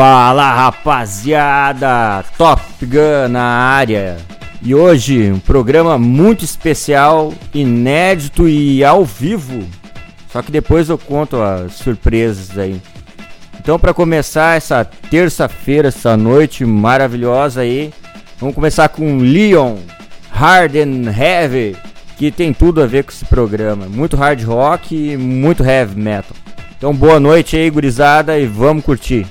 Fala rapaziada, Top Gun na área. E hoje um programa muito especial, inédito e ao vivo. Só que depois eu conto as surpresas aí. Então para começar essa terça-feira, essa noite maravilhosa aí, vamos começar com Leon Hard and Heavy, que tem tudo a ver com esse programa. Muito hard rock e muito heavy metal. Então boa noite aí, gurizada, e vamos curtir.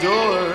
door.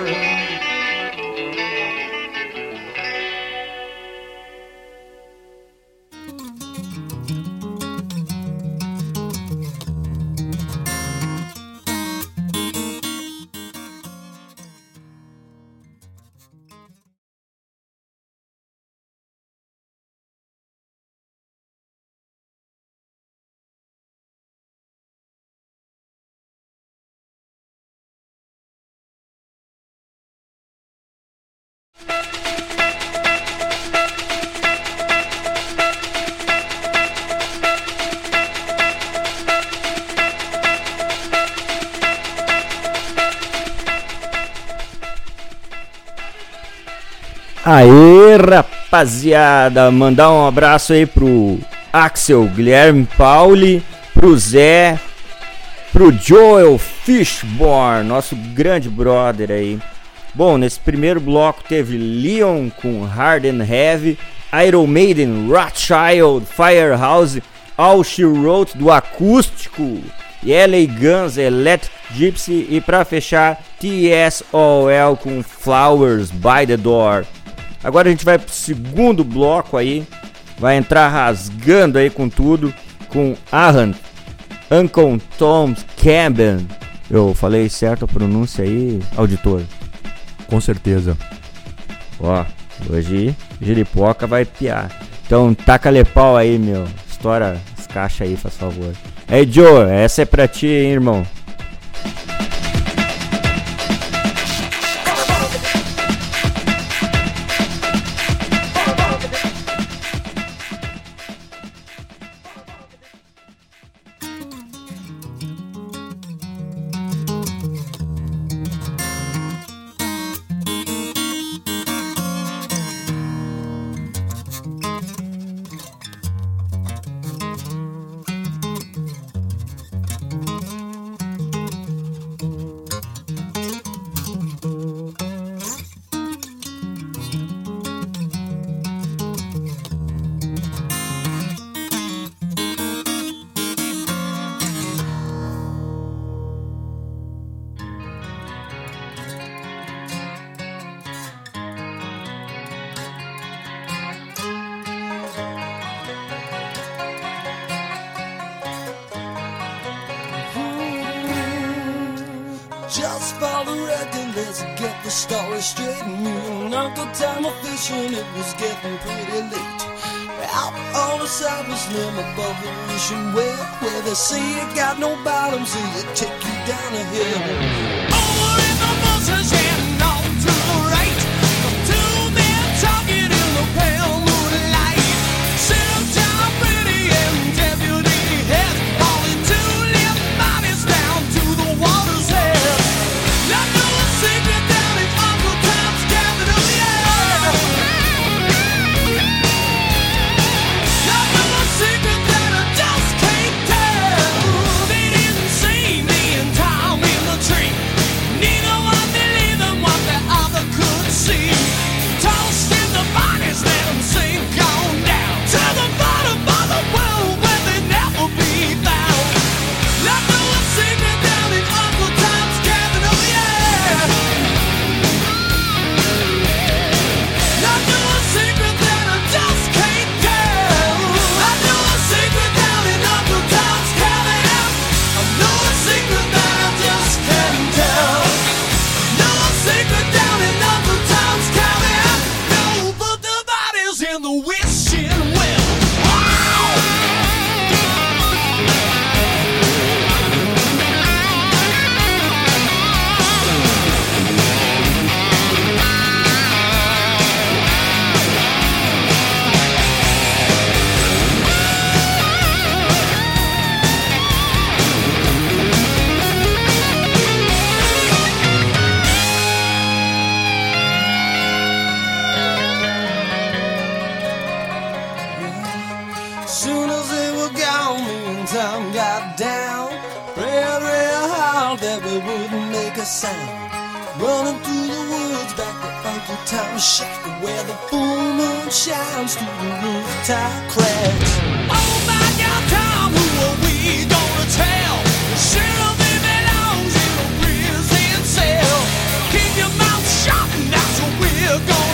Aê, rapaziada! Mandar um abraço aí pro Axel Guilherme Pauli, pro Zé, pro Joel Fishborn, nosso grande brother aí. Bom, nesse primeiro bloco teve Leon com Hard and Heavy, Iron Maiden, Rothschild, Firehouse, All She Wrote do acústico, e LA Guns, Electric Gypsy e para fechar TSOL com Flowers by the Door. Agora a gente vai pro segundo bloco aí. Vai entrar rasgando aí com tudo. Com Ahan, Uncle Tom Campbell. Eu falei certo a pronúncia aí, auditor? Com certeza. Ó, hoje Giripoca vai piar. Então taca lepau aí, meu. Estoura as caixas aí, faz favor. Aí, Joe, essa é pra ti, hein, irmão. town got down. Prayed real hard that we wouldn't make a sound. Running through the woods back to Funky Town Shack, where the full moon shines through the rooftop cracks. Oh my God, Tom, who are we gonna tell? Sure, sheriff belongs in a prison cell. Keep your mouth shut, and that's what we're gonna.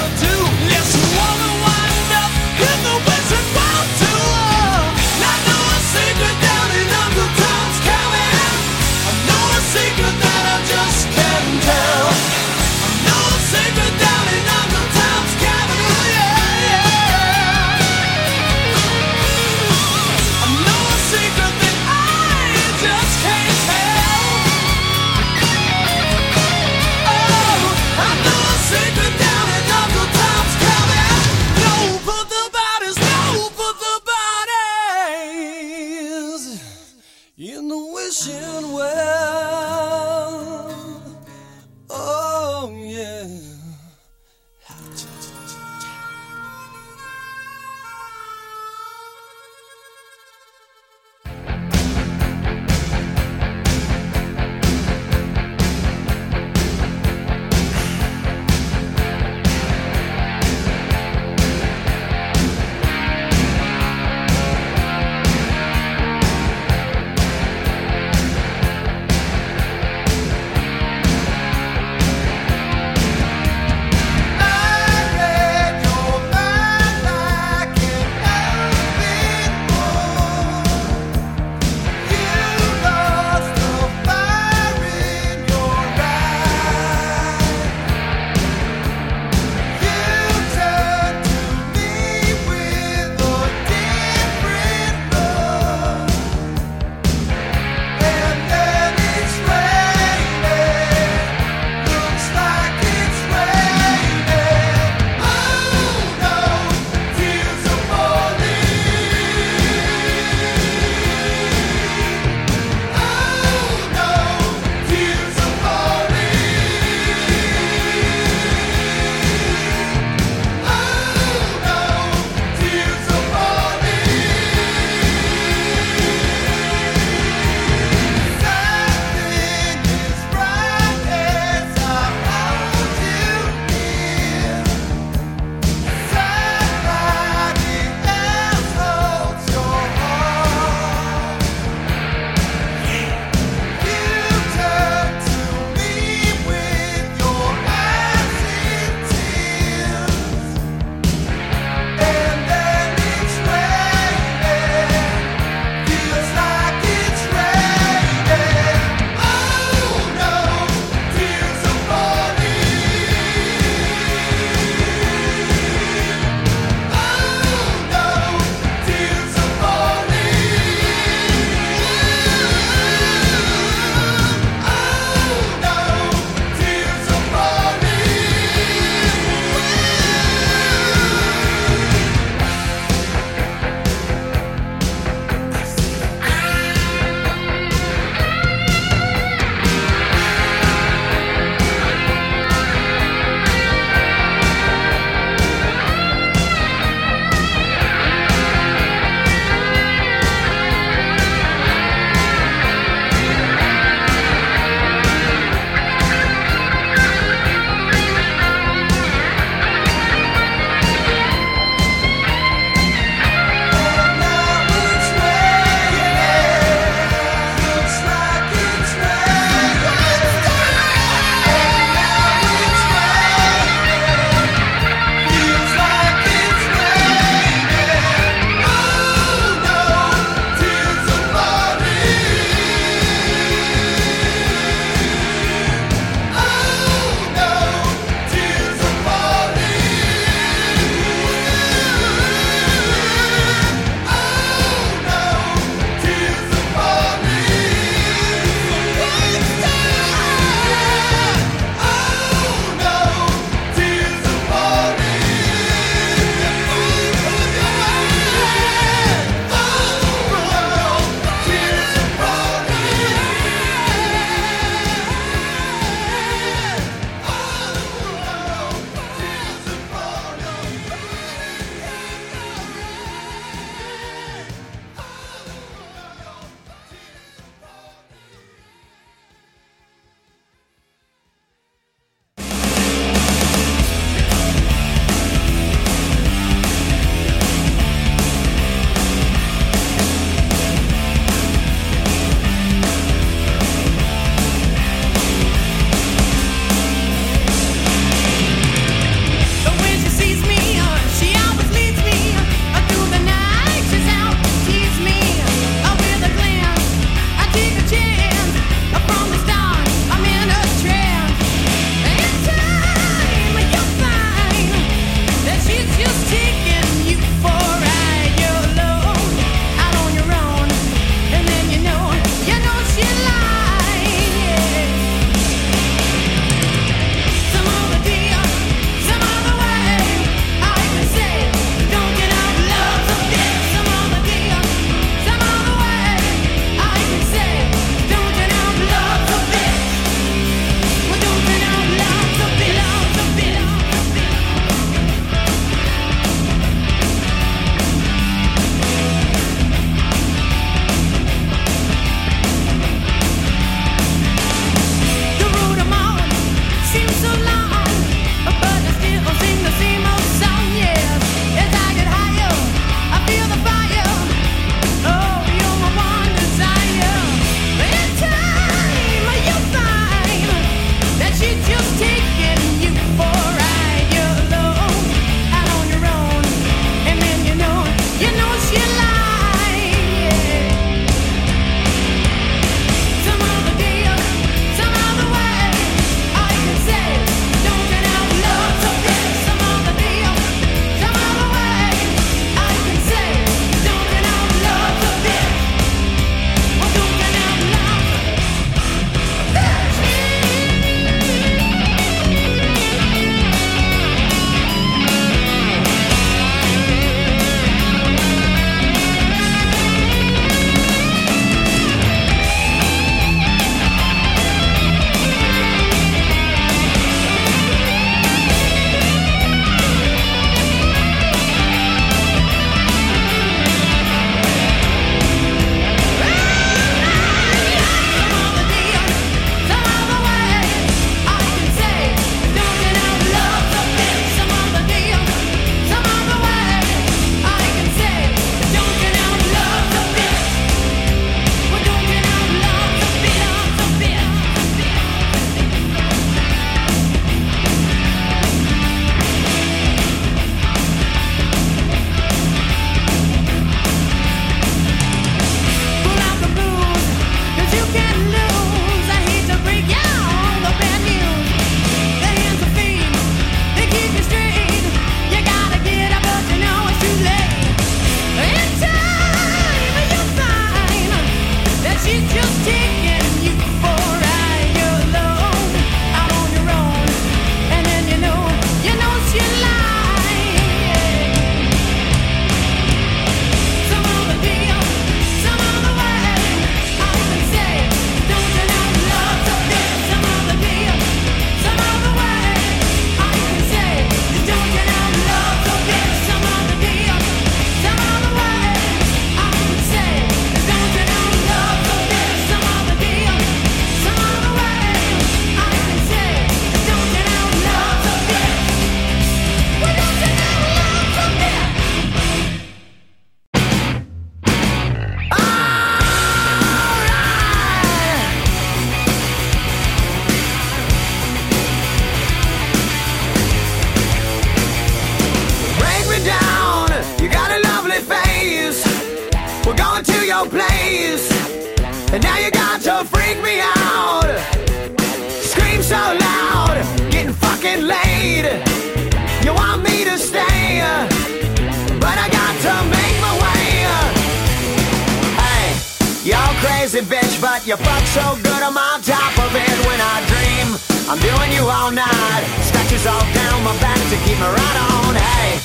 You're crazy bitch, but you fuck so good I'm on top of it when I dream. I'm doing you all night, scratches all down my back to keep me right on. Hey,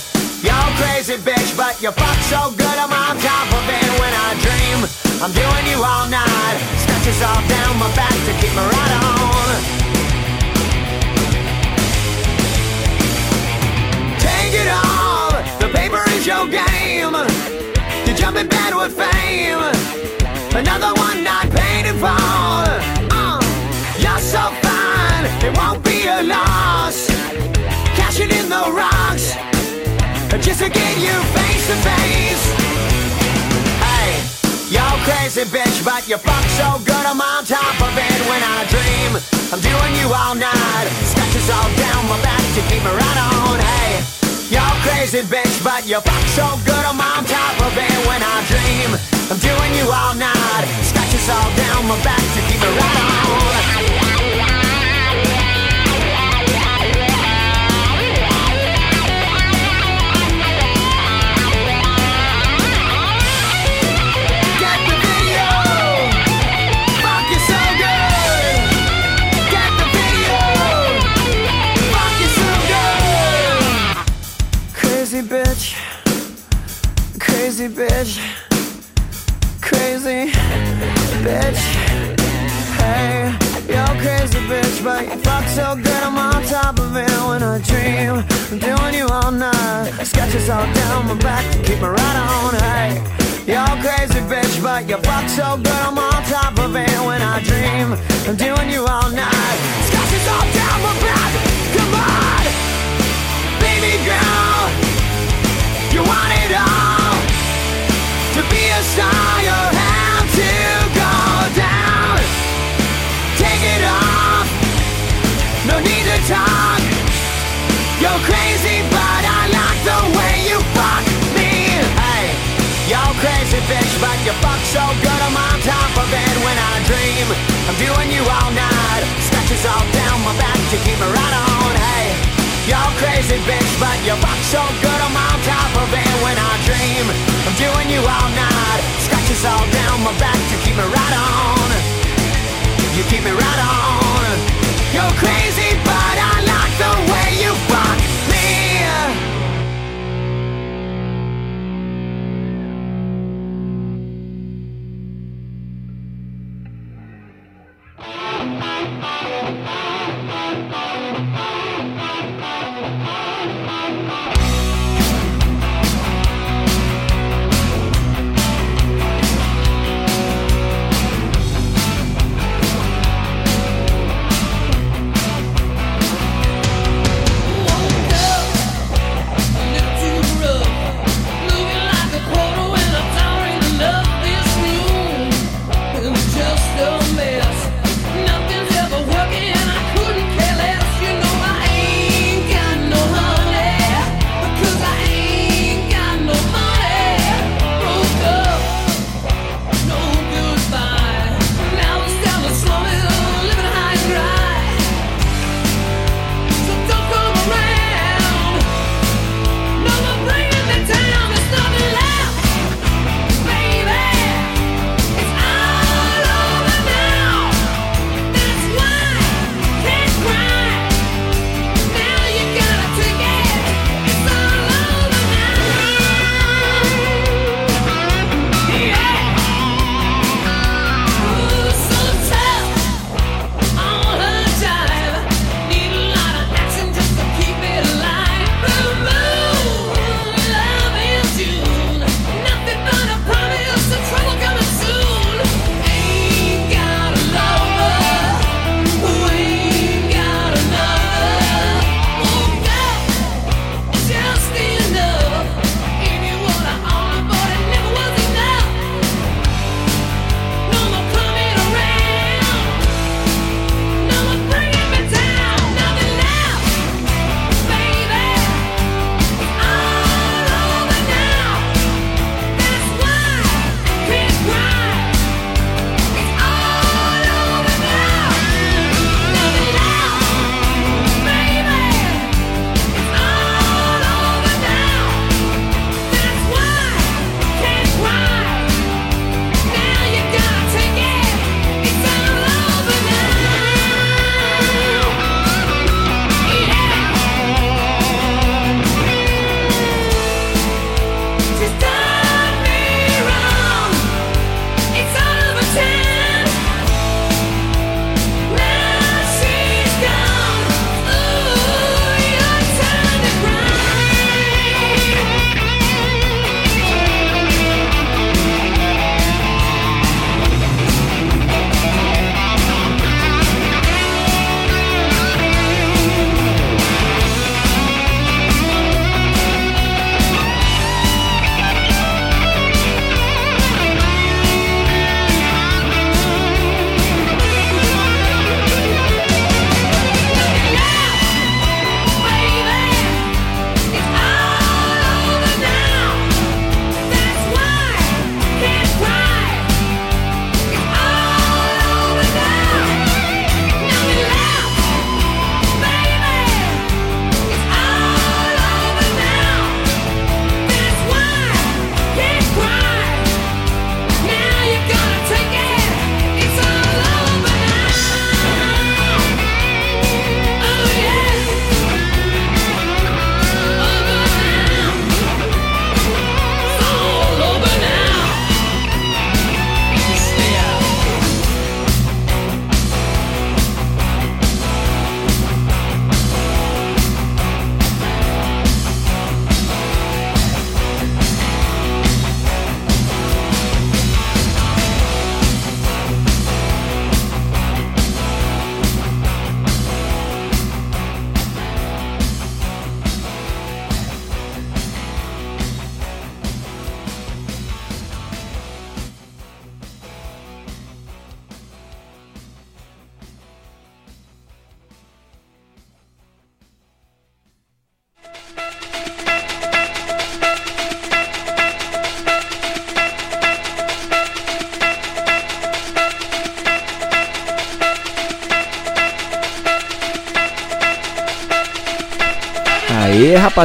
you're crazy bitch, but you fuck so good I'm on top of it when I dream. I'm doing you all night, scratches all down my back to keep me right on. Take it all, the paper is your game. You jump in bed with fame. Another one not paid in full. Uh, you're so fine, it won't be a loss. Cashing in the rocks, just to get you face to face. Hey, you're crazy bitch, but you fuck so good I'm on top of it when I dream. I'm doing you all night, scratches all down my back to keep me right on. Hey, you're crazy bitch, but you fuck so good I'm on top of it when I dream. I'm doing you all night, scratches all down my back to keep me right on. Get the video, fuck you so good. Get the video, fuck you so good. Crazy bitch, crazy bitch, crazy bitch. Hey, you're crazy bitch, but you fuck so good I'm on top of it when I dream. I'm doing you all night, sketches all down my back to keep me right on. Hey, you're crazy bitch, but you fuck so good I'm on top of it when I dream. I'm doing you all night, sketches all down my back. Come on, baby girl, you want it all. To be a star, it off, no need to talk. You're crazy, but I like the way you fuck me. Hey, you're crazy bitch, but you fuck so good I'm on top of it when I dream. I'm doing you all night, scratches all down my back to keep me right on. Hey, you're crazy bitch, but you fuck so good I'm on top of it when I dream. I'm doing you all night, scratches all down my back to keep me right on. You keep me right on. You're crazy, but I like the way you fuck me.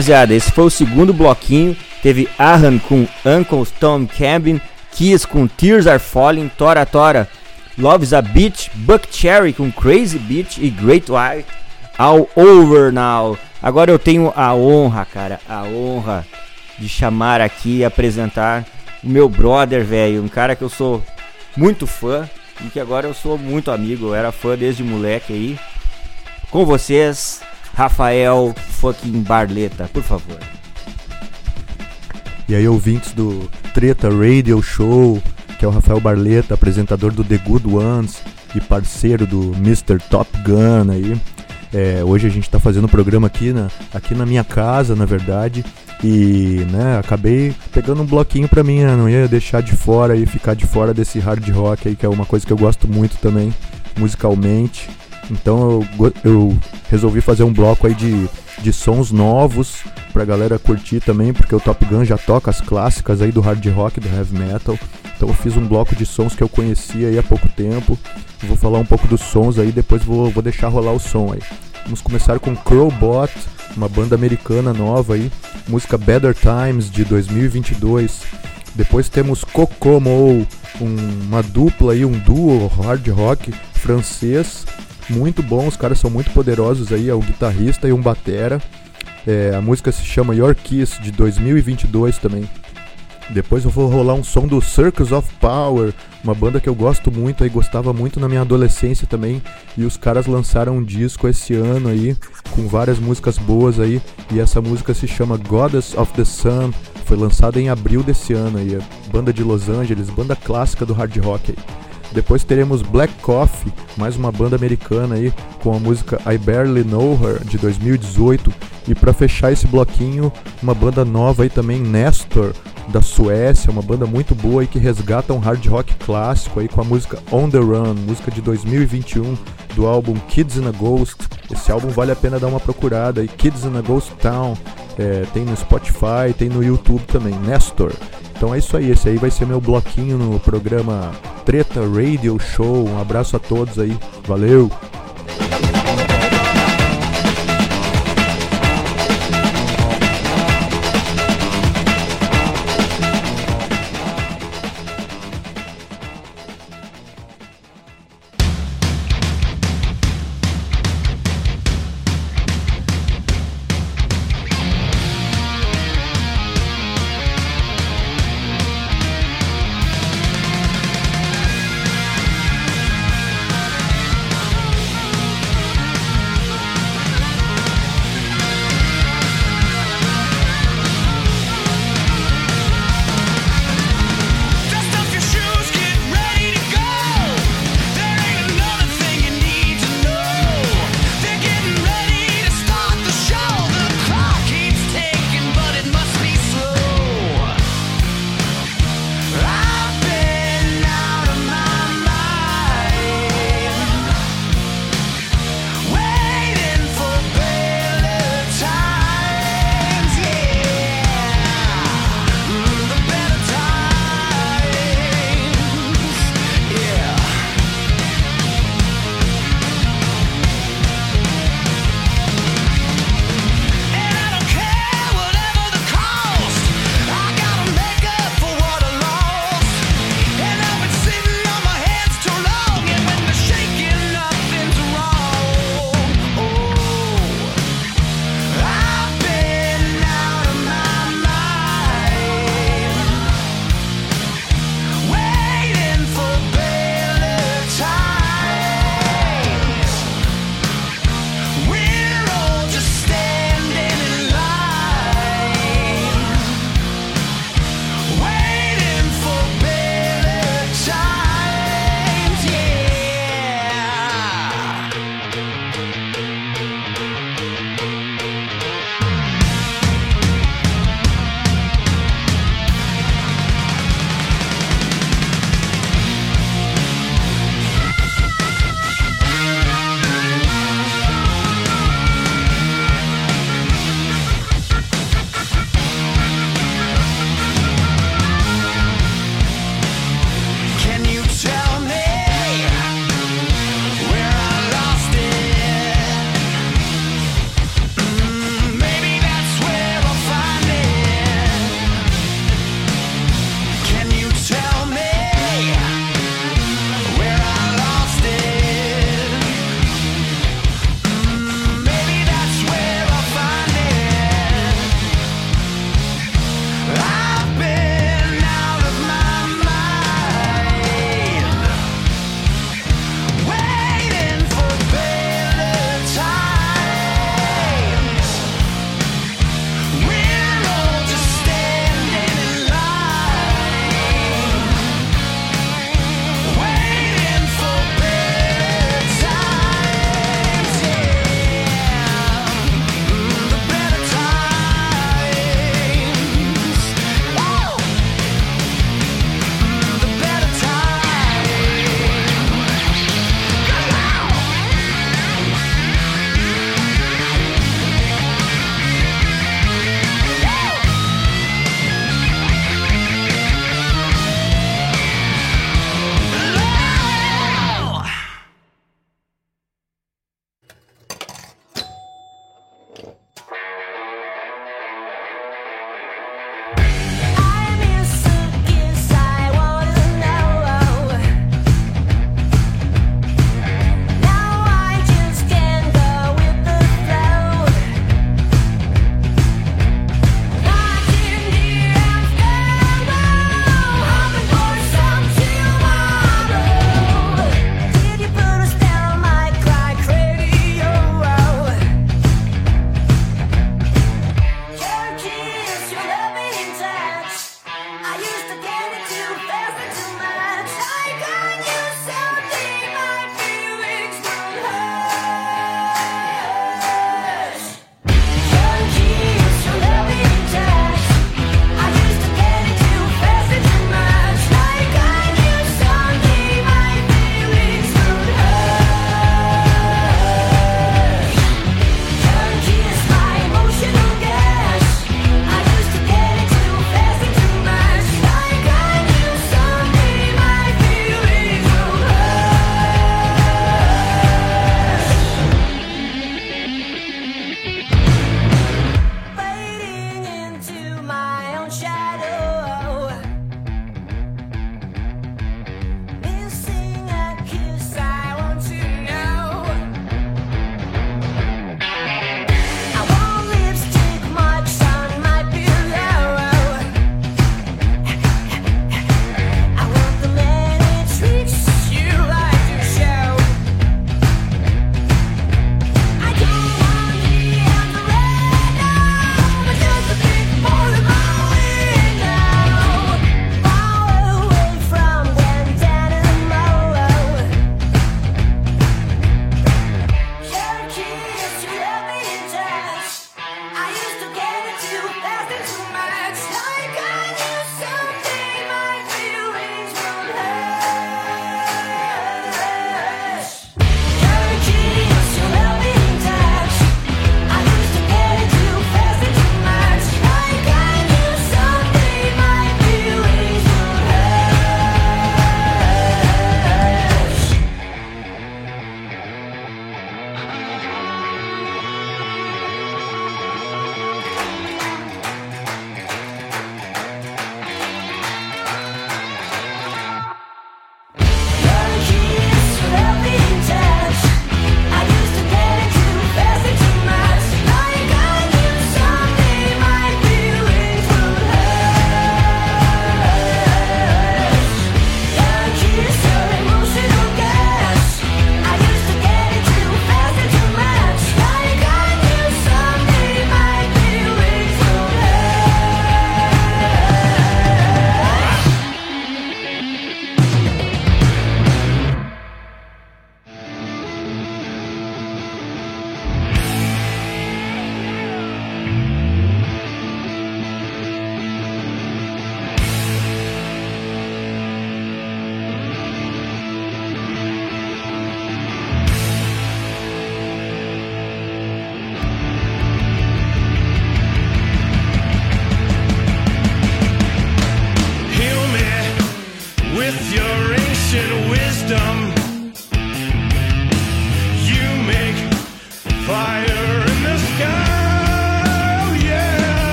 Rapaziada, esse foi o segundo bloquinho. Teve Ahan com Uncle Tom Cabin, Kiss com Tears Are Falling, Tora Tora, Love's a Beach, Buck Cherry com Crazy Beach e Great White All Over Now. Agora eu tenho a honra, cara, a honra de chamar aqui e apresentar o meu brother, velho, um cara que eu sou muito fã e que agora eu sou muito amigo, eu era fã desde moleque aí. Com vocês, Rafael fucking Barleta, por favor. E aí, ouvintes do Treta Radio Show, que é o Rafael Barleta, apresentador do The Good Ones e parceiro do Mr. Top Gun aí. É, hoje a gente está fazendo o um programa aqui na, aqui na minha casa, na verdade, e né, acabei pegando um bloquinho pra mim, né, não ia deixar de fora e ficar de fora desse hard rock aí, que é uma coisa que eu gosto muito também, musicalmente. Então eu, eu resolvi fazer um bloco aí de, de sons novos pra galera curtir também, porque o Top Gun já toca as clássicas aí do hard rock, do heavy metal. Então eu fiz um bloco de sons que eu conhecia aí há pouco tempo. Vou falar um pouco dos sons aí, depois vou, vou deixar rolar o som aí. Vamos começar com Crowbot, uma banda americana nova aí, música Better Times de 2022. Depois temos Kokomo, um, uma dupla aí, um duo hard rock francês muito bom, os caras são muito poderosos aí, é um guitarrista e um batera. É, a música se chama Your Kiss, de 2022 também. Depois eu vou rolar um som do Circus of Power, uma banda que eu gosto muito e gostava muito na minha adolescência também. E os caras lançaram um disco esse ano aí, com várias músicas boas aí. E essa música se chama Goddess of the Sun, foi lançada em abril desse ano aí. Banda de Los Angeles, banda clássica do hard rock aí. Depois teremos Black Coffee, mais uma banda americana aí, com a música I Barely Know Her, de 2018. E para fechar esse bloquinho, uma banda nova aí também, Nestor, da Suécia, uma banda muito boa e que resgata um hard rock clássico aí com a música On The Run, música de 2021 do álbum Kids in a Ghost. Esse álbum vale a pena dar uma procurada aí, Kids in a Ghost Town, é, tem no Spotify, tem no YouTube também, Nestor. Então é isso aí, esse aí vai ser meu bloquinho no programa Treta Radio Show. Um abraço a todos aí, valeu!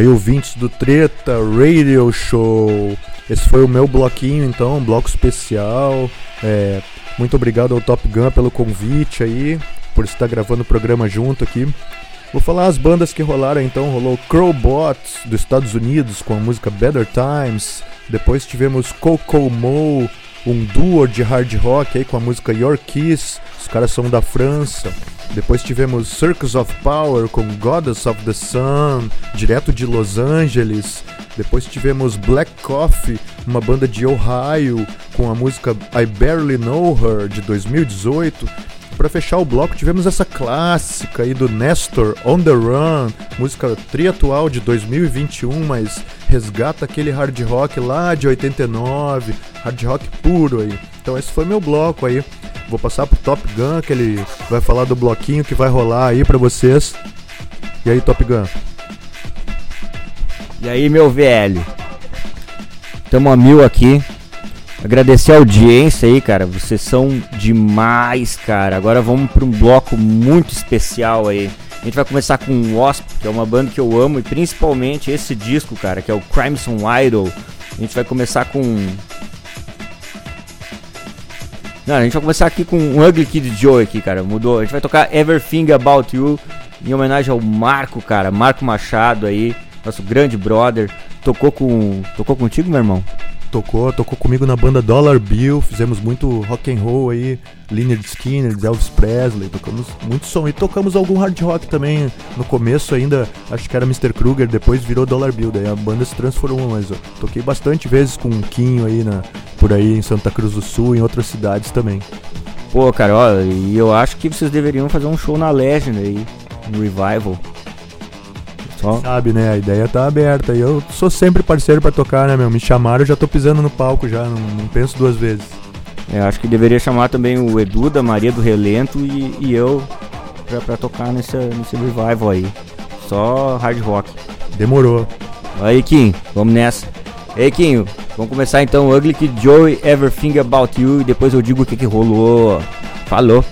Aí, ouvintes do Treta Radio Show. Esse foi o meu bloquinho, então, um bloco especial. É, muito obrigado ao Top Gun pelo convite aí, por estar gravando o programa junto aqui. Vou falar as bandas que rolaram então. Rolou Crowbot dos Estados Unidos com a música Better Times. Depois tivemos Coco Mo, um duo de hard rock aí com a música Your Kiss. Os caras são da França. Depois tivemos Circus of Power com Goddess of the Sun, direto de Los Angeles. Depois tivemos Black Coffee, uma banda de Ohio, com a música I Barely Know Her de 2018. Para fechar o bloco, tivemos essa clássica aí do Nestor On the Run, música triatual de 2021, mas resgata aquele hard rock lá de 89, hard rock puro aí. Então esse foi meu bloco aí. Vou passar pro Top Gun, que ele vai falar do bloquinho que vai rolar aí pra vocês. E aí, Top Gun? E aí, meu velho? Tamo a mil aqui. Agradecer a audiência aí, cara. Vocês são demais, cara. Agora vamos para um bloco muito especial aí. A gente vai começar com Wasp, que é uma banda que eu amo, e principalmente esse disco, cara, que é o Crimson Idol. A gente vai começar com não, a gente vai começar aqui com um Ugly Kid Joe aqui, cara. Mudou. A gente vai tocar Everything About You em homenagem ao Marco, cara. Marco Machado aí, nosso grande brother. Tocou com. Tocou contigo, meu irmão? Tocou, tocou comigo na banda Dollar Bill, fizemos muito rock and roll aí, Leonard Skinner, Elvis Presley, tocamos muito som e tocamos algum hard rock também. No começo ainda, acho que era Mr. Kruger, depois virou Dollar Bill, daí a banda se transformou, mas ó, toquei bastante vezes com o Quinho aí na, por aí em Santa Cruz do Sul, em outras cidades também. Pô, cara, ó, e eu acho que vocês deveriam fazer um show na Legend aí, um revival. Só. Sabe, né? A ideia tá aberta. E eu sou sempre parceiro para tocar, né, meu? Me chamaram, eu já tô pisando no palco já, não, não penso duas vezes. É, acho que deveria chamar também o Edu da Maria do Relento e, e eu pra, pra tocar nesse, nesse revival aí. Só hard rock. Demorou. Aí, Kim, vamos nessa. Ei, Kim, vamos começar então. Ugly Kid Joey, Everything About You. E depois eu digo o que, que rolou. Falou.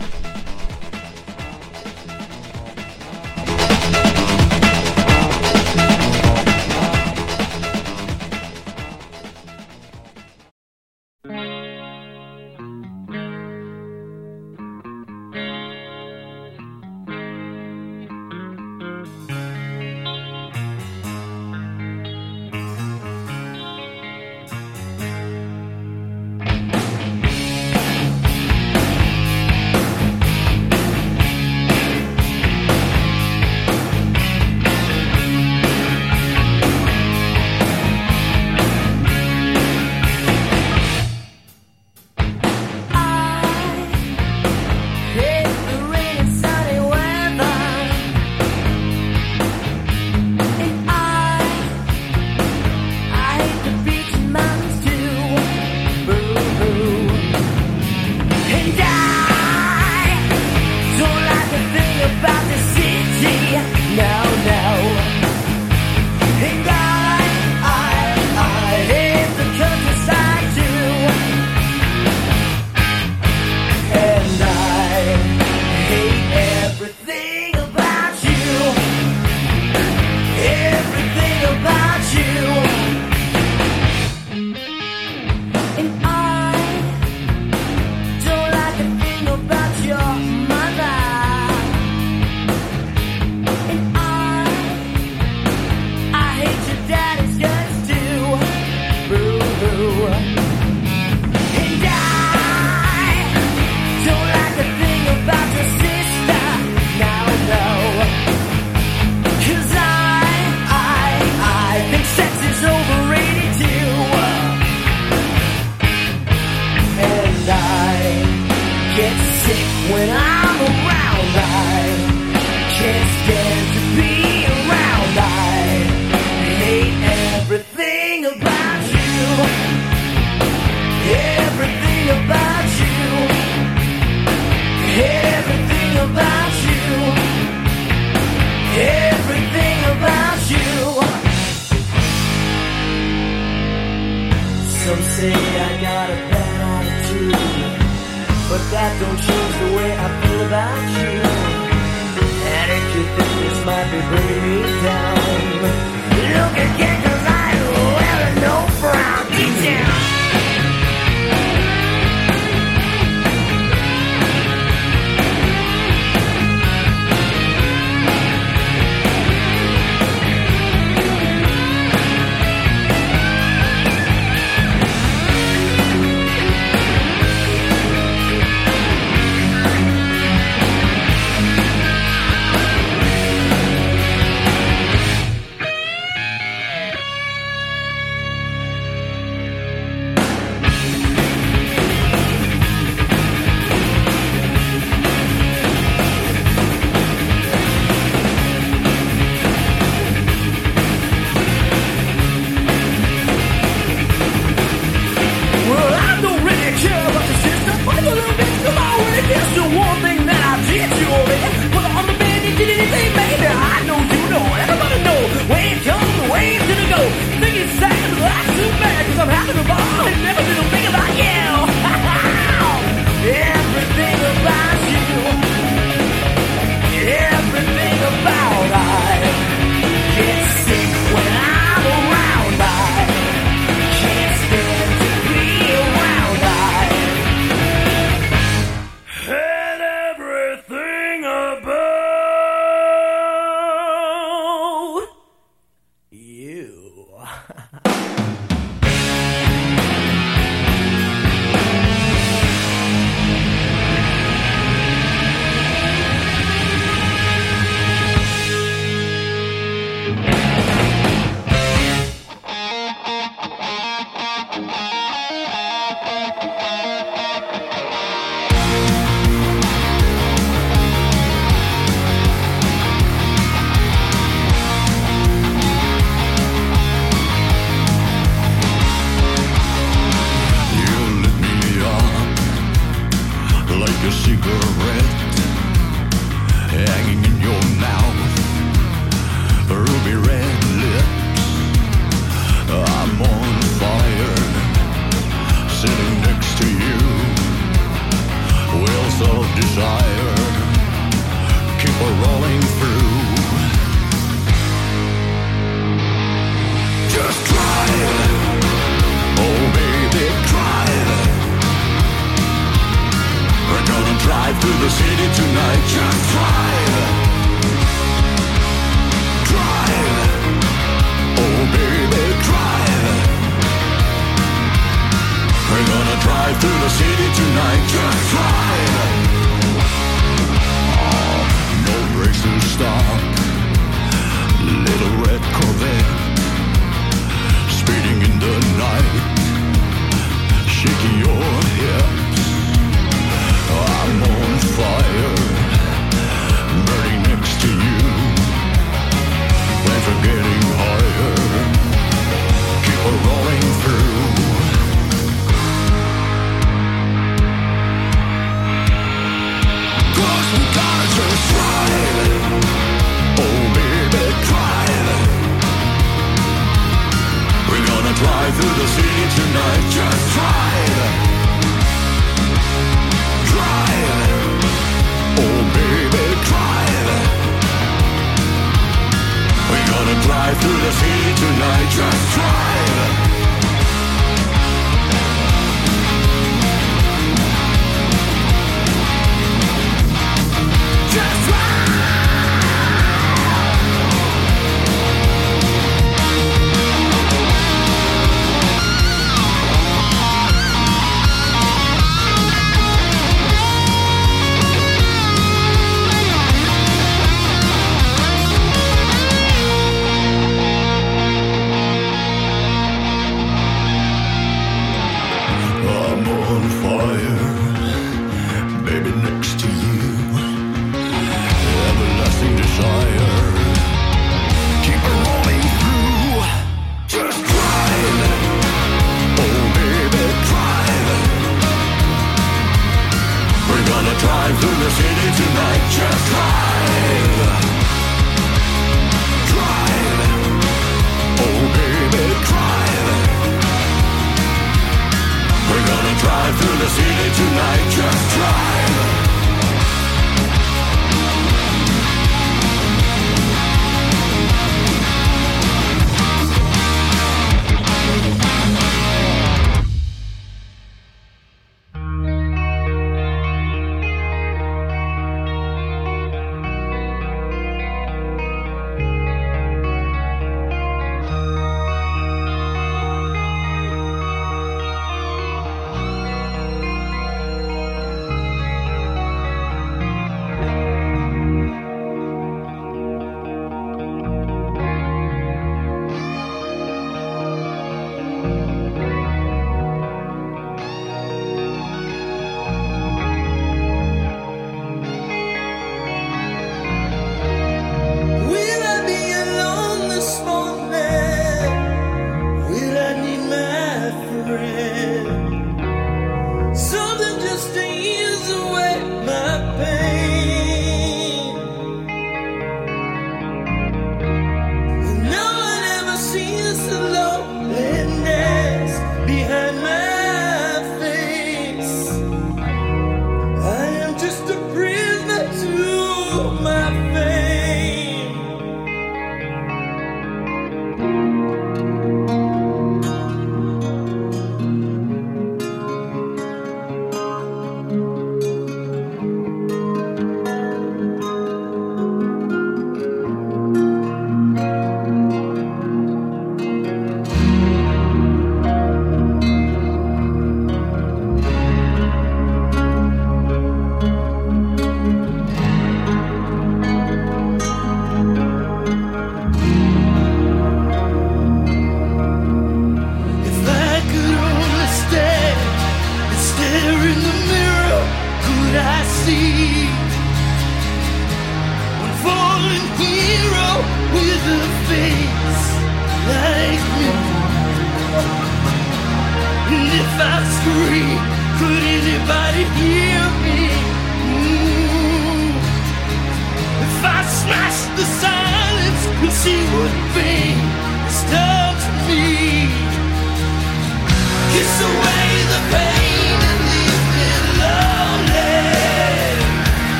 drive through the sea tonight, just drive.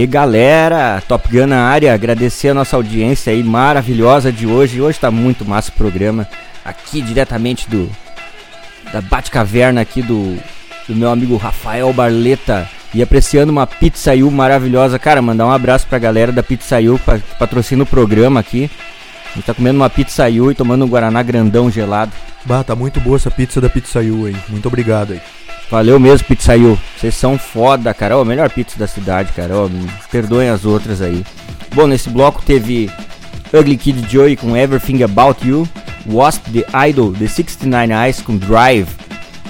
Aí galera, Top Gun na área, agradecer a nossa audiência aí maravilhosa de hoje. Hoje tá muito massa o programa. Aqui diretamente do da Batcaverna aqui do, do meu amigo Rafael Barleta e apreciando uma pizzaiu maravilhosa. Cara, mandar um abraço pra galera da pizzaiu que patrocina o programa aqui. A gente tá comendo uma pizzaiu e tomando um Guaraná grandão gelado. Bah, tá muito boa essa pizza da pizzaiu aí. Muito obrigado aí. Valeu mesmo, Pizzaiu. Vocês são foda, cara. Ó, melhor pizza da cidade, cara. Ó, perdoem as outras aí. Bom, nesse bloco teve Ugly Kid Joey com Everything About You, Wasp The Idol, The 69 Eyes com Drive,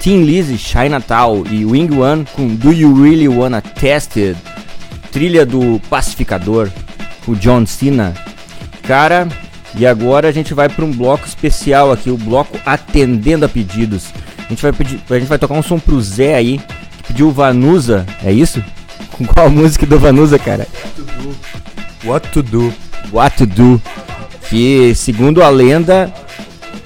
Team Lizzy, Chinatown e Wing One com Do You Really Wanna Test It, trilha do Pacificador com John Cena. Cara, e agora a gente vai para um bloco especial aqui, o bloco Atendendo a Pedidos. A gente vai pedir, a gente vai tocar um som pro Zé aí, que pediu Vanusa, é isso? Com qual música do Vanusa, cara? What to do? What to do? Que segundo a lenda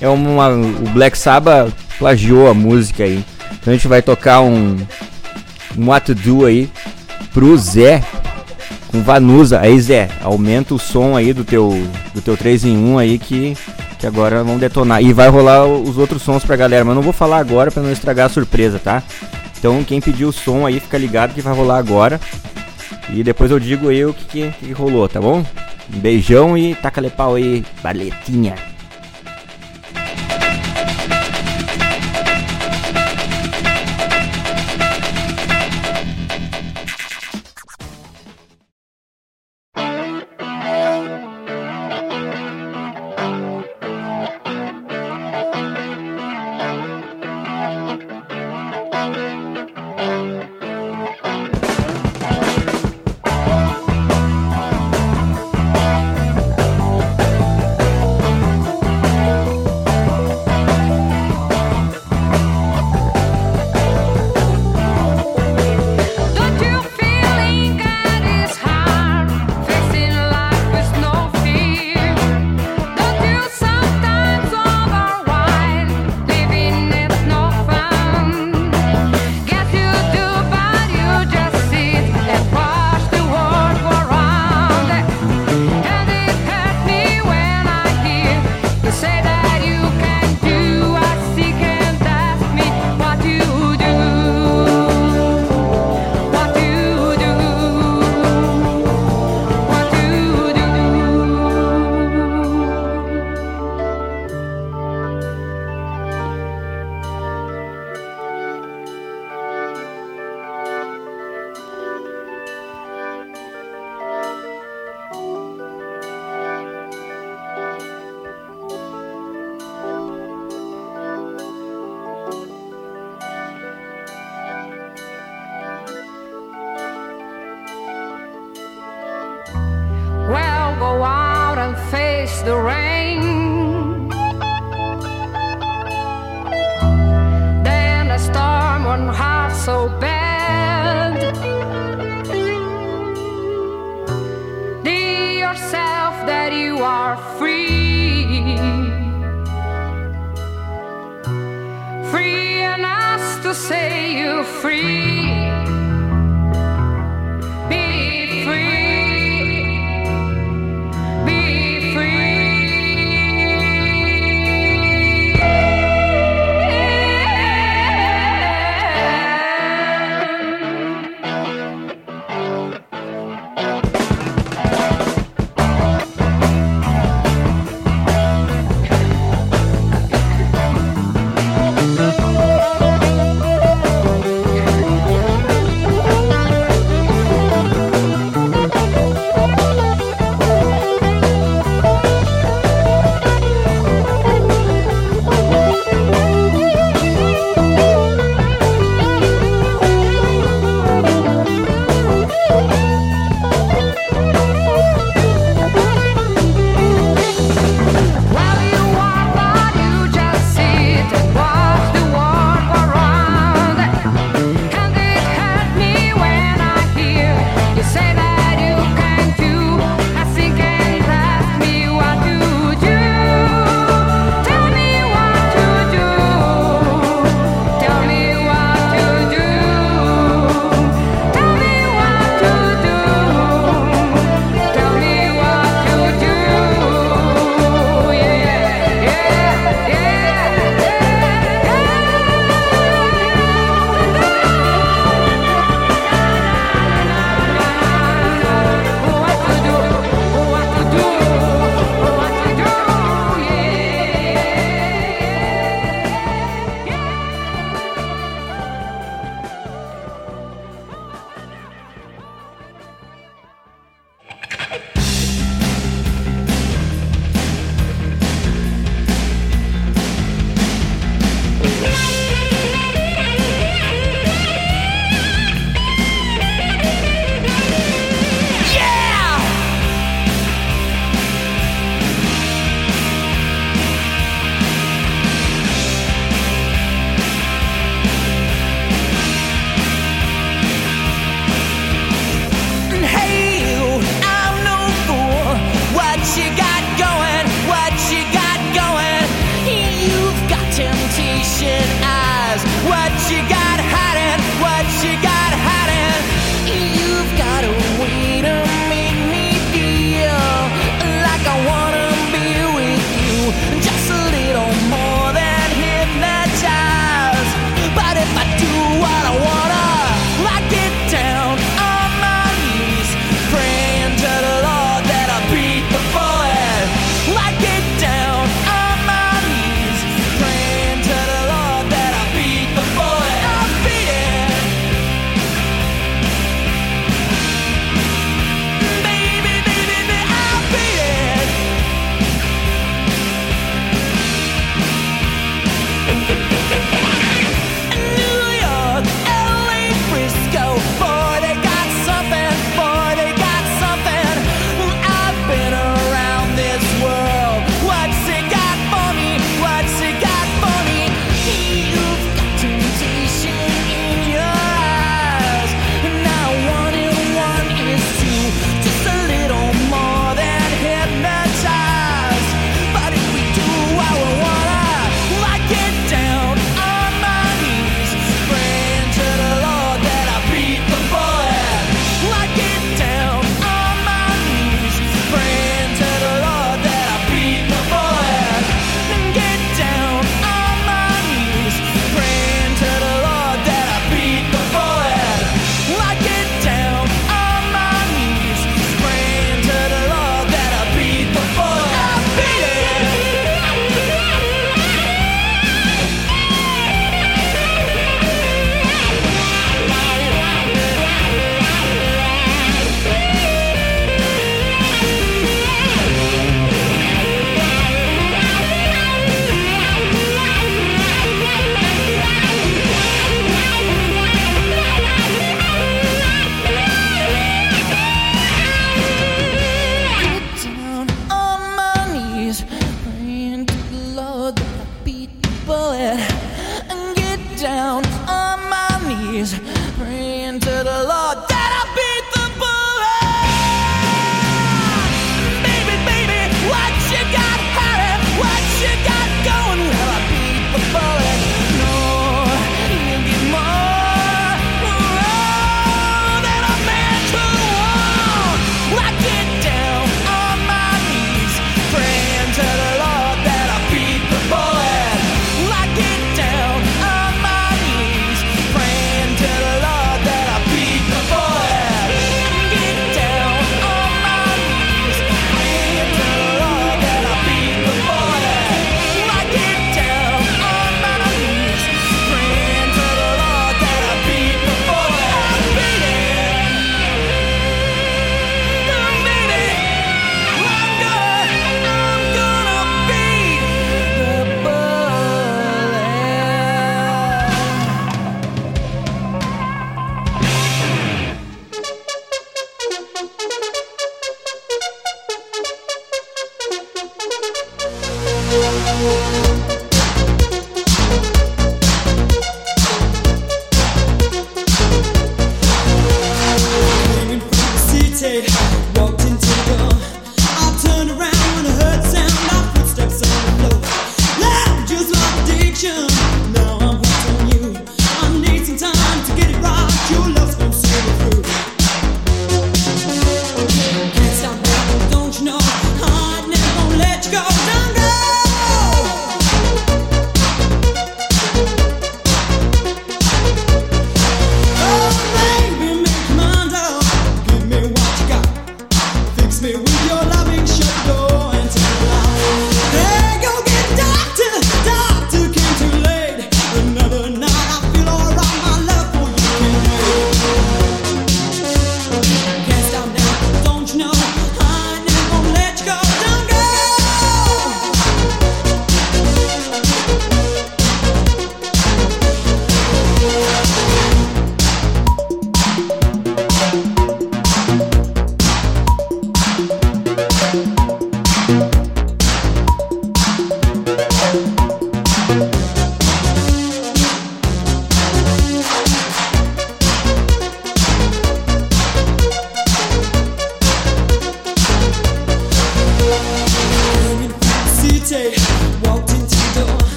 é uma o Black Sabbath plagiou a música aí. Então a gente vai tocar um um What to do aí pro Zé com Vanusa. Aí Zé, aumenta o som aí do teu do teu 3 em 1 aí que que agora vão detonar. E vai rolar os outros sons pra galera, mas não vou falar agora pra não estragar a surpresa, tá? Então quem pediu o som aí, fica ligado que vai rolar agora. E depois eu digo aí o que, que, que rolou, tá bom? Um beijão e taca-lhe pau aí, baletinha.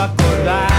Acordar.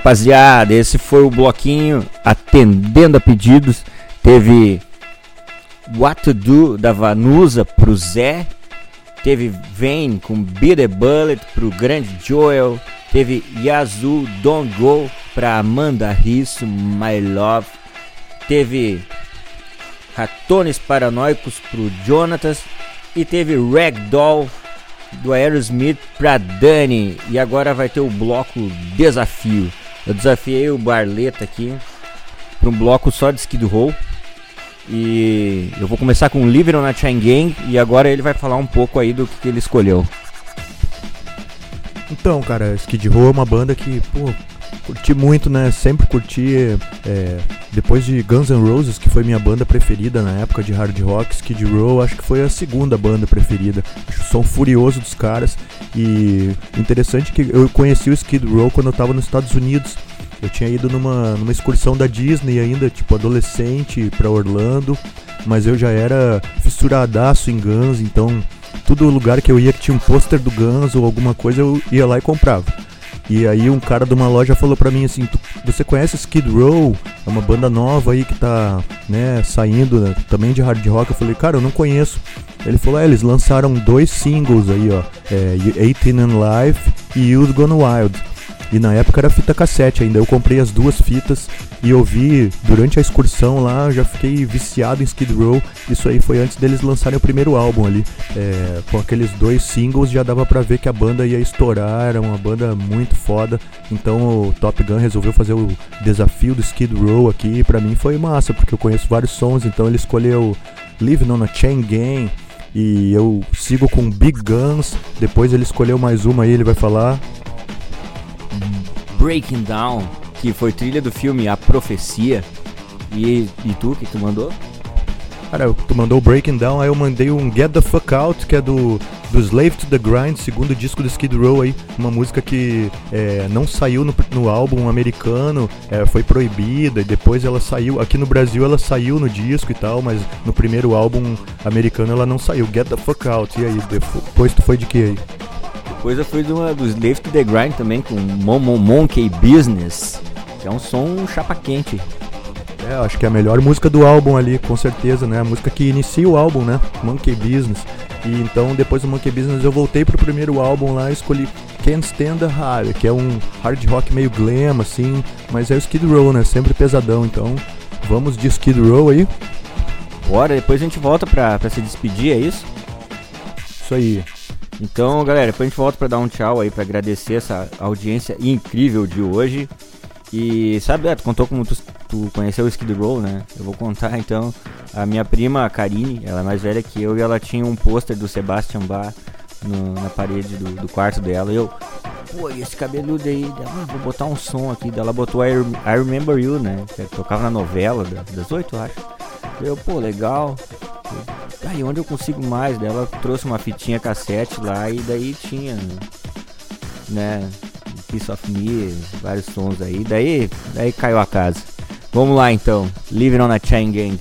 Rapaziada, esse foi o bloquinho atendendo a pedidos. Teve What to Do da Vanusa pro Zé. Teve Vane com Beat the Bullet pro grande Joel. Teve Yazoo Don't Go pra Amanda Risso, My Love. Teve Ratones Paranoicos pro Jonatas. E teve Ragdoll do Aerosmith pra Dani. E agora vai ter o bloco Desafio. Eu desafiei o Barleta aqui para um bloco só de Skid Row. E eu vou começar com Living on a Chain Gang. E agora ele vai falar um pouco aí do que, que ele escolheu. Então, cara, Skid Row é uma banda que, pô, curti muito, né? Sempre curti. é, depois de Guns N' Roses, que foi minha banda preferida na época de hard rock, Skid Row acho que foi a segunda banda preferida. Acho o som furioso dos caras. E interessante que eu conheci o Skid Row quando eu tava nos Estados Unidos. Eu tinha ido numa, numa excursão da Disney ainda, tipo, adolescente, pra Orlando. Mas eu já era fissuradaço em Guns, então todo lugar que eu ia que tinha um pôster do Guns ou alguma coisa, eu ia lá e comprava. E aí um cara de uma loja falou pra mim assim, "Tu- você conhece Skid Row? É uma banda nova aí que tá, né, saindo né, também de hard rock. Eu falei, cara, eu não conheço. Ele falou, é, eles lançaram dois singles aí, ó, é, 18 and Life e Youth Gone Wild. E na época era fita cassete ainda. Eu comprei as duas fitas e ouvi durante a excursão lá. Já fiquei viciado em Skid Row. Isso aí foi antes deles lançarem o primeiro álbum ali. É, com aqueles dois singles já dava pra ver que a banda ia estourar. Era uma banda muito foda. Então o Top Gun resolveu fazer o desafio do Skid Row aqui. E pra mim foi massa, porque eu conheço vários sons. Então ele escolheu Living on a Chain Gang. E eu sigo com Big Guns. Depois ele escolheu mais uma aí, ele vai falar. Breaking Down, que foi trilha do filme A Profecia. E, e tu, que tu mandou? Cara, tu mandou o Breaking Down, aí eu mandei um Get the Fuck Out, que é do, do Slave to the Grind, segundo disco do Skid Row aí. Uma música que é, não saiu no, no álbum americano, é, foi proibida, e depois ela saiu. Aqui no Brasil ela saiu no disco e tal, mas no primeiro álbum americano ela não saiu. Get the Fuck Out. E aí, depois tu foi de que aí? Eu fui de uma dos Slave to the Grind também com Momo Monkey Business, que é um som chapa quente. É, acho que é a melhor música do álbum ali, com certeza, né? A música que inicia o álbum, né? Monkey Business. E então, depois do Monkey Business, eu voltei pro primeiro álbum lá e escolhi Can't Stand the High, que é um hard rock meio glam, assim, mas é o Skid Row, né? Sempre pesadão. Então, vamos de Skid Row aí. Bora, depois a gente volta pra, pra se despedir, é isso? Isso aí. Então, galera, depois a gente volta pra dar um tchau aí, pra agradecer essa audiência incrível de hoje. E sabe, tu contou como tu, tu conheceu o Skid Row, né? Eu vou contar então. A minha prima, a Karine, ela é mais velha que eu e ela tinha um pôster do Sebastian Bach no- na parede do, do quarto dela. E eu, pô, e esse cabeludo aí? Dela, "Ah, vou botar um som aqui. Daí Ela botou I, I Remember You, né? Que tocava na novela da- das oito, acho. Eu, pô, legal. Aí onde eu consigo mais? Daí ela trouxe uma fitinha cassete lá e daí tinha, né? Piece of Me, vários sons aí. Daí, daí caiu a casa. Vamos lá então. Living on a Chain Gang.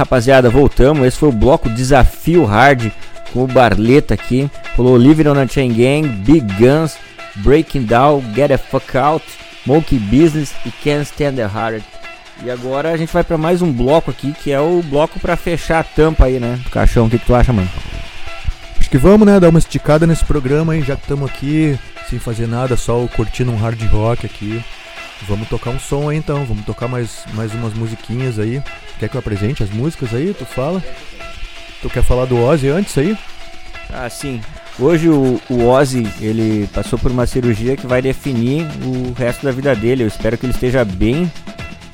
Rapaziada, voltamos. Esse foi o bloco Desafio Hard com o Barleta aqui. Rolou Living on a Chain Gang, Big Guns, Breaking Down, Get a Fuck Out, Monkey Business e Can't Stand the Heart. E agora a gente vai para mais um bloco aqui, que é o bloco para fechar a tampa aí, né? Caixão. O que, que tu acha, mano? Acho que vamos, né? Dar uma esticada nesse programa aí, já que estamos aqui sem fazer nada, só curtindo um hard rock aqui. Vamos tocar um som aí então, vamos tocar mais, mais umas musiquinhas aí. Quer que eu apresente as músicas aí? Tu fala? Tu quer falar do Ozzy antes aí? Ah, sim. Hoje o, o Ozzy, ele passou por uma cirurgia que vai definir o resto da vida dele. Eu espero que ele esteja bem,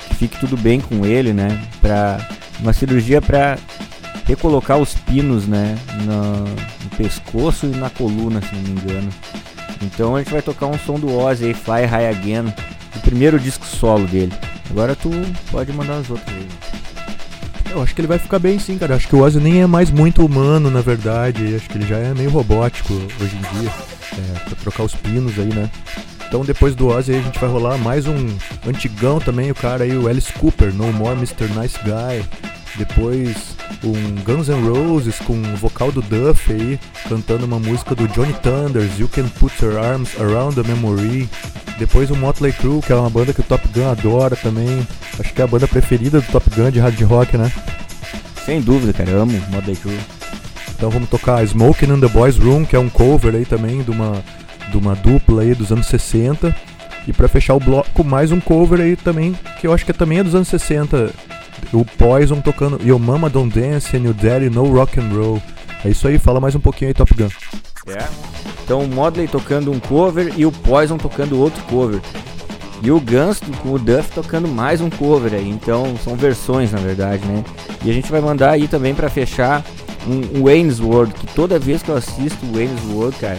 que fique tudo bem com ele, né? Pra, uma cirurgia para recolocar os pinos, né? No, no pescoço e na coluna, se não me engano. Então a gente vai tocar um som do Ozzy Fly High Again, o primeiro disco solo dele. Agora tu pode mandar as outras aí. Eu acho que ele vai ficar bem sim, cara. Acho que o Ozzy nem é mais muito humano, na verdade. Acho que ele já é meio robótico hoje em dia. É, pra trocar os pinos aí, né? Então depois do Ozzy a gente vai rolar mais um antigão também, o cara aí, o Alice Cooper, No More Mr. Nice Guy. Depois um Guns N' Roses com o vocal do Duff aí, cantando uma música do Johnny Thunders, You Can Put Your Arms Around the Memory. Depois o Motley Crue, que é uma banda que o Top Gun adora também. Acho que é a banda preferida do Top Gun de hard rock, né? Sem dúvida, cara, eu amo Motley Crue. Então vamos tocar Smoking in the Boys Room, que é um cover aí também de uma, de uma dupla aí dos anos 60. E pra fechar o bloco, mais um cover aí também, que eu acho que também é dos anos 60. O Poison tocando Yo Mama Don't Dance Your Daddy No Rock and Roll. É isso aí, fala mais um pouquinho aí, Top Gun. É. Então o Modley tocando um cover e o Poison tocando outro cover. E o Guns com o Duff tocando mais um cover aí. Então são versões na verdade, né? E a gente vai mandar aí também pra fechar um, um Wayne's World, que toda vez que eu assisto o Wayne's World, cara,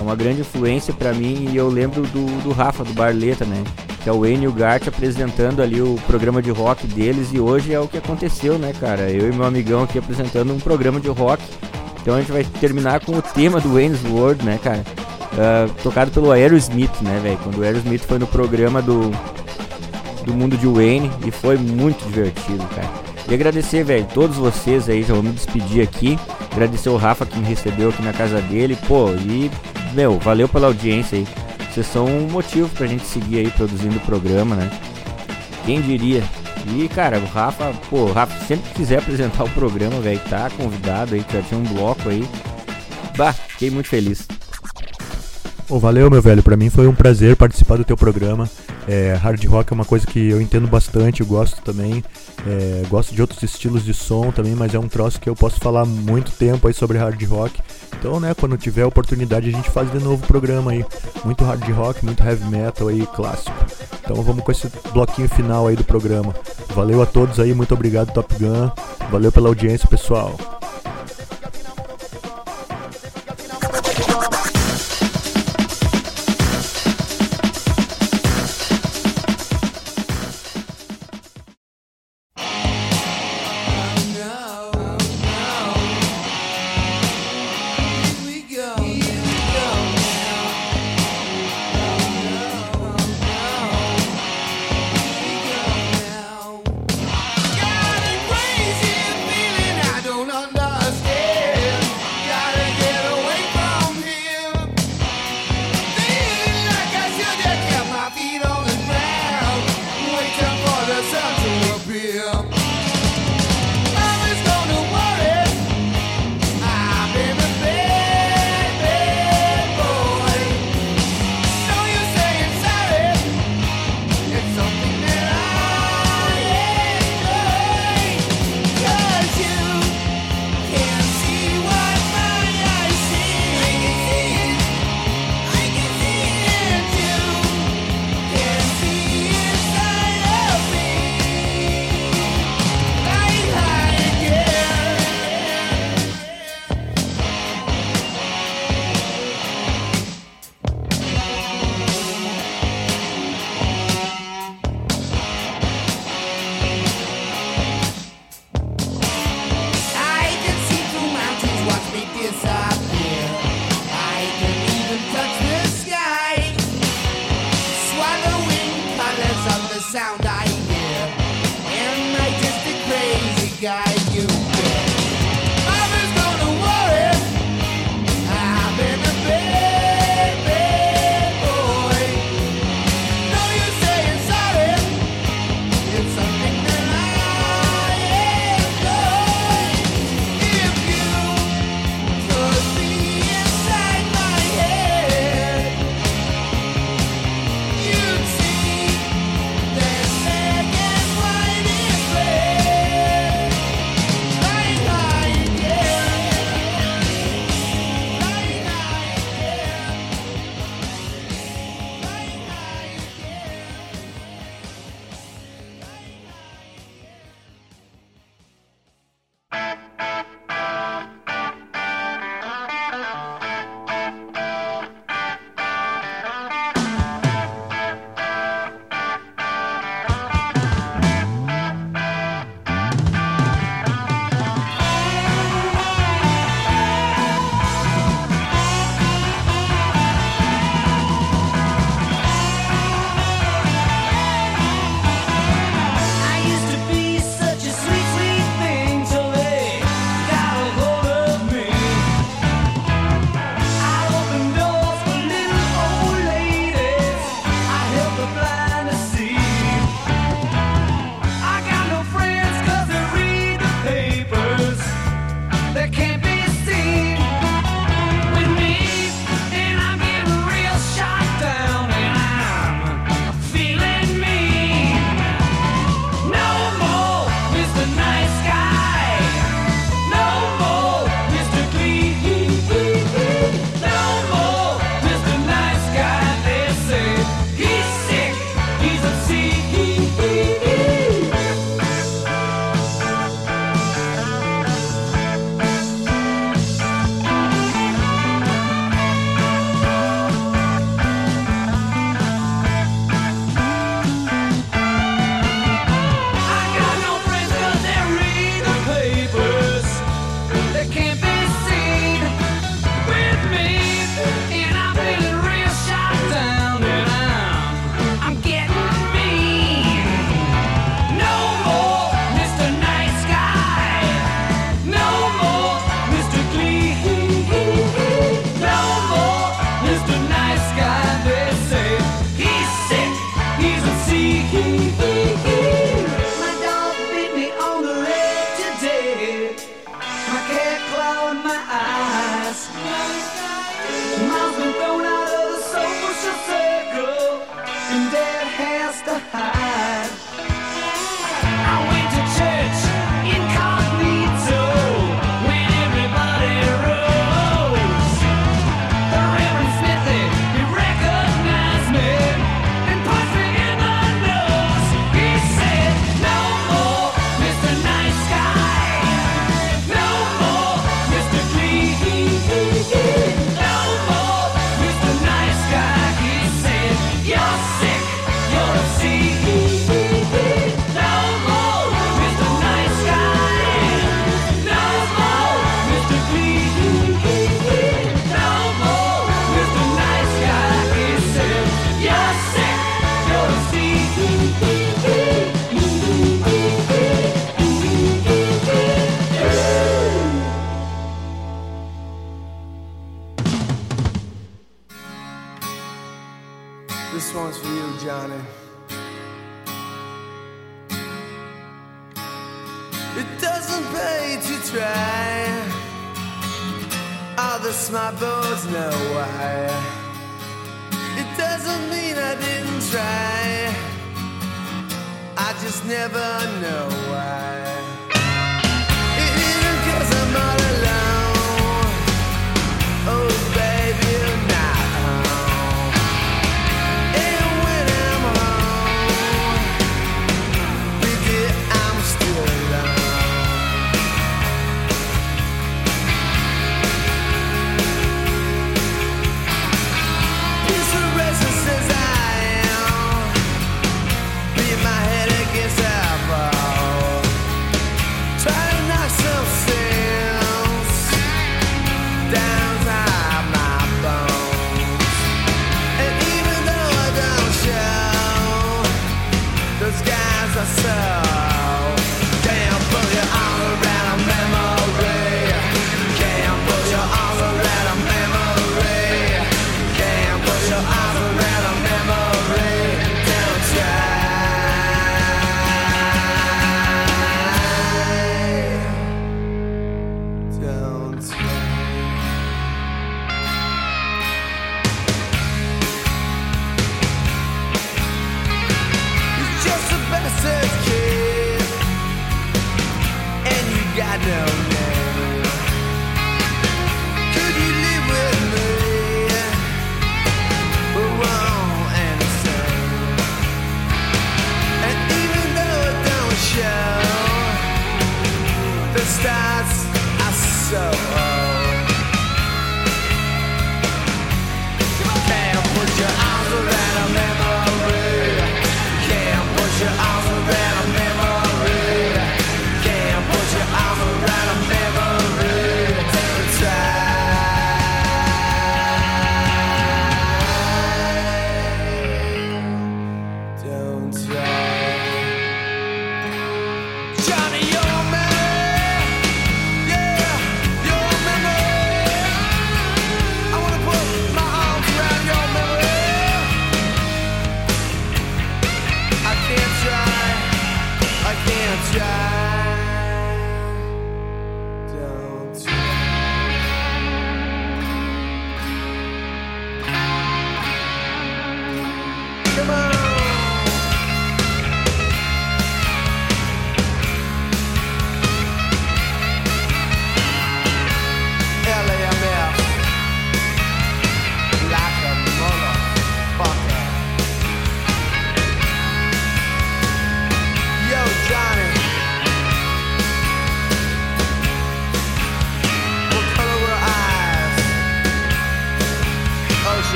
é uma grande influência pra mim e eu lembro do, do Rafa, do Barleta, né? Que é o Wayne e o Gart apresentando ali o programa de rock deles e hoje é o que aconteceu, né, cara? Eu e meu amigão aqui apresentando um programa de rock. Então a gente vai terminar com o tema do Wayne's World, né, cara? Ah, tocado pelo Aerosmith, né, velho? Quando o Aerosmith foi no programa do, do mundo de Wayne e foi muito divertido, cara. E agradecer, velho, todos vocês aí, já vou me despedir aqui. Agradecer o Rafa que me recebeu aqui na casa dele, pô, e, meu, valeu pela audiência aí. Vocês são um motivo pra gente seguir aí produzindo o programa, né? Quem diria? E, cara, o Rafa, pô, o Rafa sempre que quiser apresentar o programa, velho, tá convidado aí, já tinha um bloco aí. Bah, fiquei muito feliz. Ô, valeu, meu velho. Pra mim foi um prazer participar do teu programa. É, hard rock é uma coisa que eu entendo bastante, eu gosto também. É, gosto de outros estilos de som também, mas é um troço que eu posso falar muito tempo aí sobre hard rock. Então, né, quando tiver oportunidade a gente faz de novo o programa aí. Muito hard rock, muito heavy metal aí, clássico. Então vamos com esse bloquinho final aí do programa. Valeu a todos aí, muito obrigado Top Gun. Valeu pela audiência, pessoal.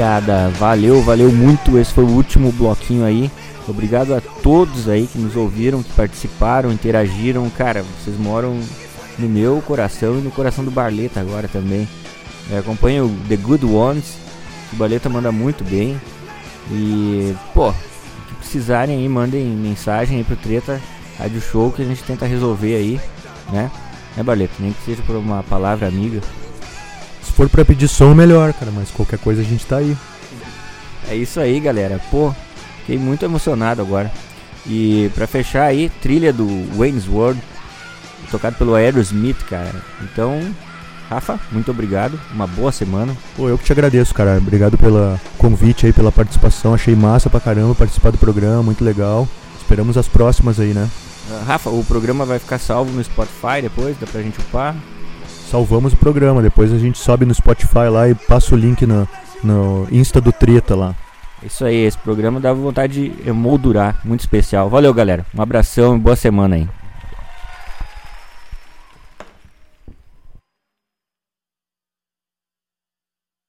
Rapaziada, valeu, valeu muito. Esse foi o último bloquinho aí. Obrigado a todos aí que nos ouviram, que participaram, interagiram. Cara, vocês moram no meu coração e no coração do Barleta agora também. É, o The Good Ones. O Barleta manda muito bem. E, pô, que precisarem aí, mandem mensagem aí pro Treta Rádio Show que a gente tenta resolver aí, né? Né, Barleta? Nem que seja por uma palavra amiga. For pra pedir som, melhor, cara, mas qualquer coisa a gente tá aí. É isso aí, galera. Pô, fiquei muito emocionado agora. E pra fechar aí, trilha do Wayne's World, tocado pelo Aerosmith, cara. Então, Rafa, muito obrigado. Uma boa semana. Pô, eu que te agradeço, cara. Obrigado pelo convite aí, pela participação. Achei massa pra caramba participar do programa, muito legal. Esperamos as próximas aí, né? Ah, Rafa, o programa vai ficar salvo no Spotify depois, dá pra gente upar. Salvamos o programa, depois a gente sobe no Spotify lá e passa o link no, no Insta do Treta lá. Isso aí, esse programa dá vontade de emoldurar, muito especial. Valeu, galera. Um abração e boa semana aí.